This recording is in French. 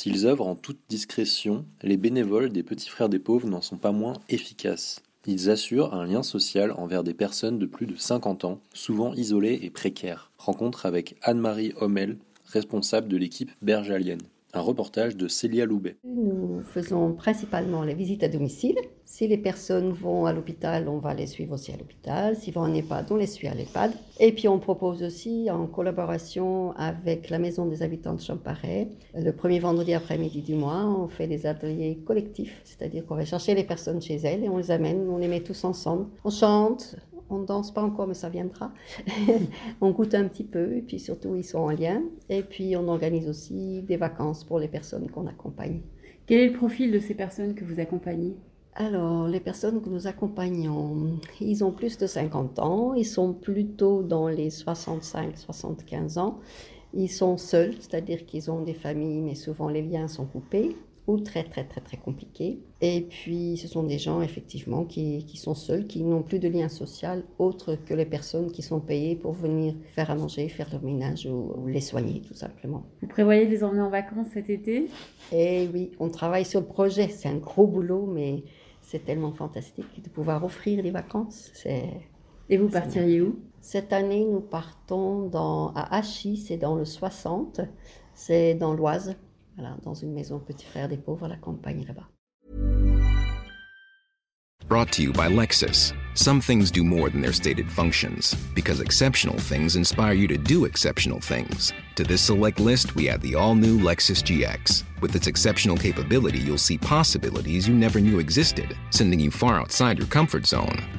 S'ils œuvrent en toute discrétion, les bénévoles des Petits Frères des Pauvres n'en sont pas moins efficaces. Ils assurent un lien social envers des personnes de plus de 50 ans, souvent isolées et précaires. Rencontre avec Anne-Marie Hommel, responsable de l'équipe Bergalienne. Un reportage de Célia Loubet. Nous faisons principalement les visites à domicile. Si les personnes vont à l'hôpital, on va les suivre aussi à l'hôpital. S'ils vont en EHPAD, on les suit à l'EHPAD. Et puis on propose aussi, en collaboration avec la Maison des habitants de Champaret, le premier vendredi après-midi du mois, on fait des ateliers collectifs. C'est-à-dire qu'on va chercher les personnes chez elles et on les amène, on les met tous ensemble. On chante, on danse pas encore, mais ça viendra. on goûte un petit peu, et puis surtout, ils sont en lien. Et puis, on organise aussi des vacances pour les personnes qu'on accompagne. Quel est le profil de ces personnes que vous accompagnez? Alors, les personnes que nous accompagnons, ils ont plus de 50 ans, ils sont plutôt dans les 65-75 ans. Ils sont seuls, c'est-à-dire qu'ils ont des familles, mais souvent les liens sont coupés ou très très très très compliqué. Et puis ce sont des gens effectivement qui, qui sont seuls, qui n'ont plus de lien social autre que les personnes qui sont payées pour venir faire à manger, faire leur ménage ou, les soigner tout simplement. Vous prévoyez de les emmener en vacances cet été? Eh oui, on travaille sur le projet. C'est un gros boulot, mais c'est tellement fantastique de pouvoir offrir les vacances. C'est et vous partiriez où? Cette année, nous partons dans, à Achy, c'est dans le 60, c'est dans l'Oise. Voilà, dans une maison petit frère des pauvres à la campagne là-bas. Brought to you by Lexus. Some things do more than their stated functions, because exceptional things inspire you to do exceptional things. To this select list, we add the all new Lexus GX. With its exceptional capability, you'll see possibilities you never knew existed, sending you far outside your comfort zone.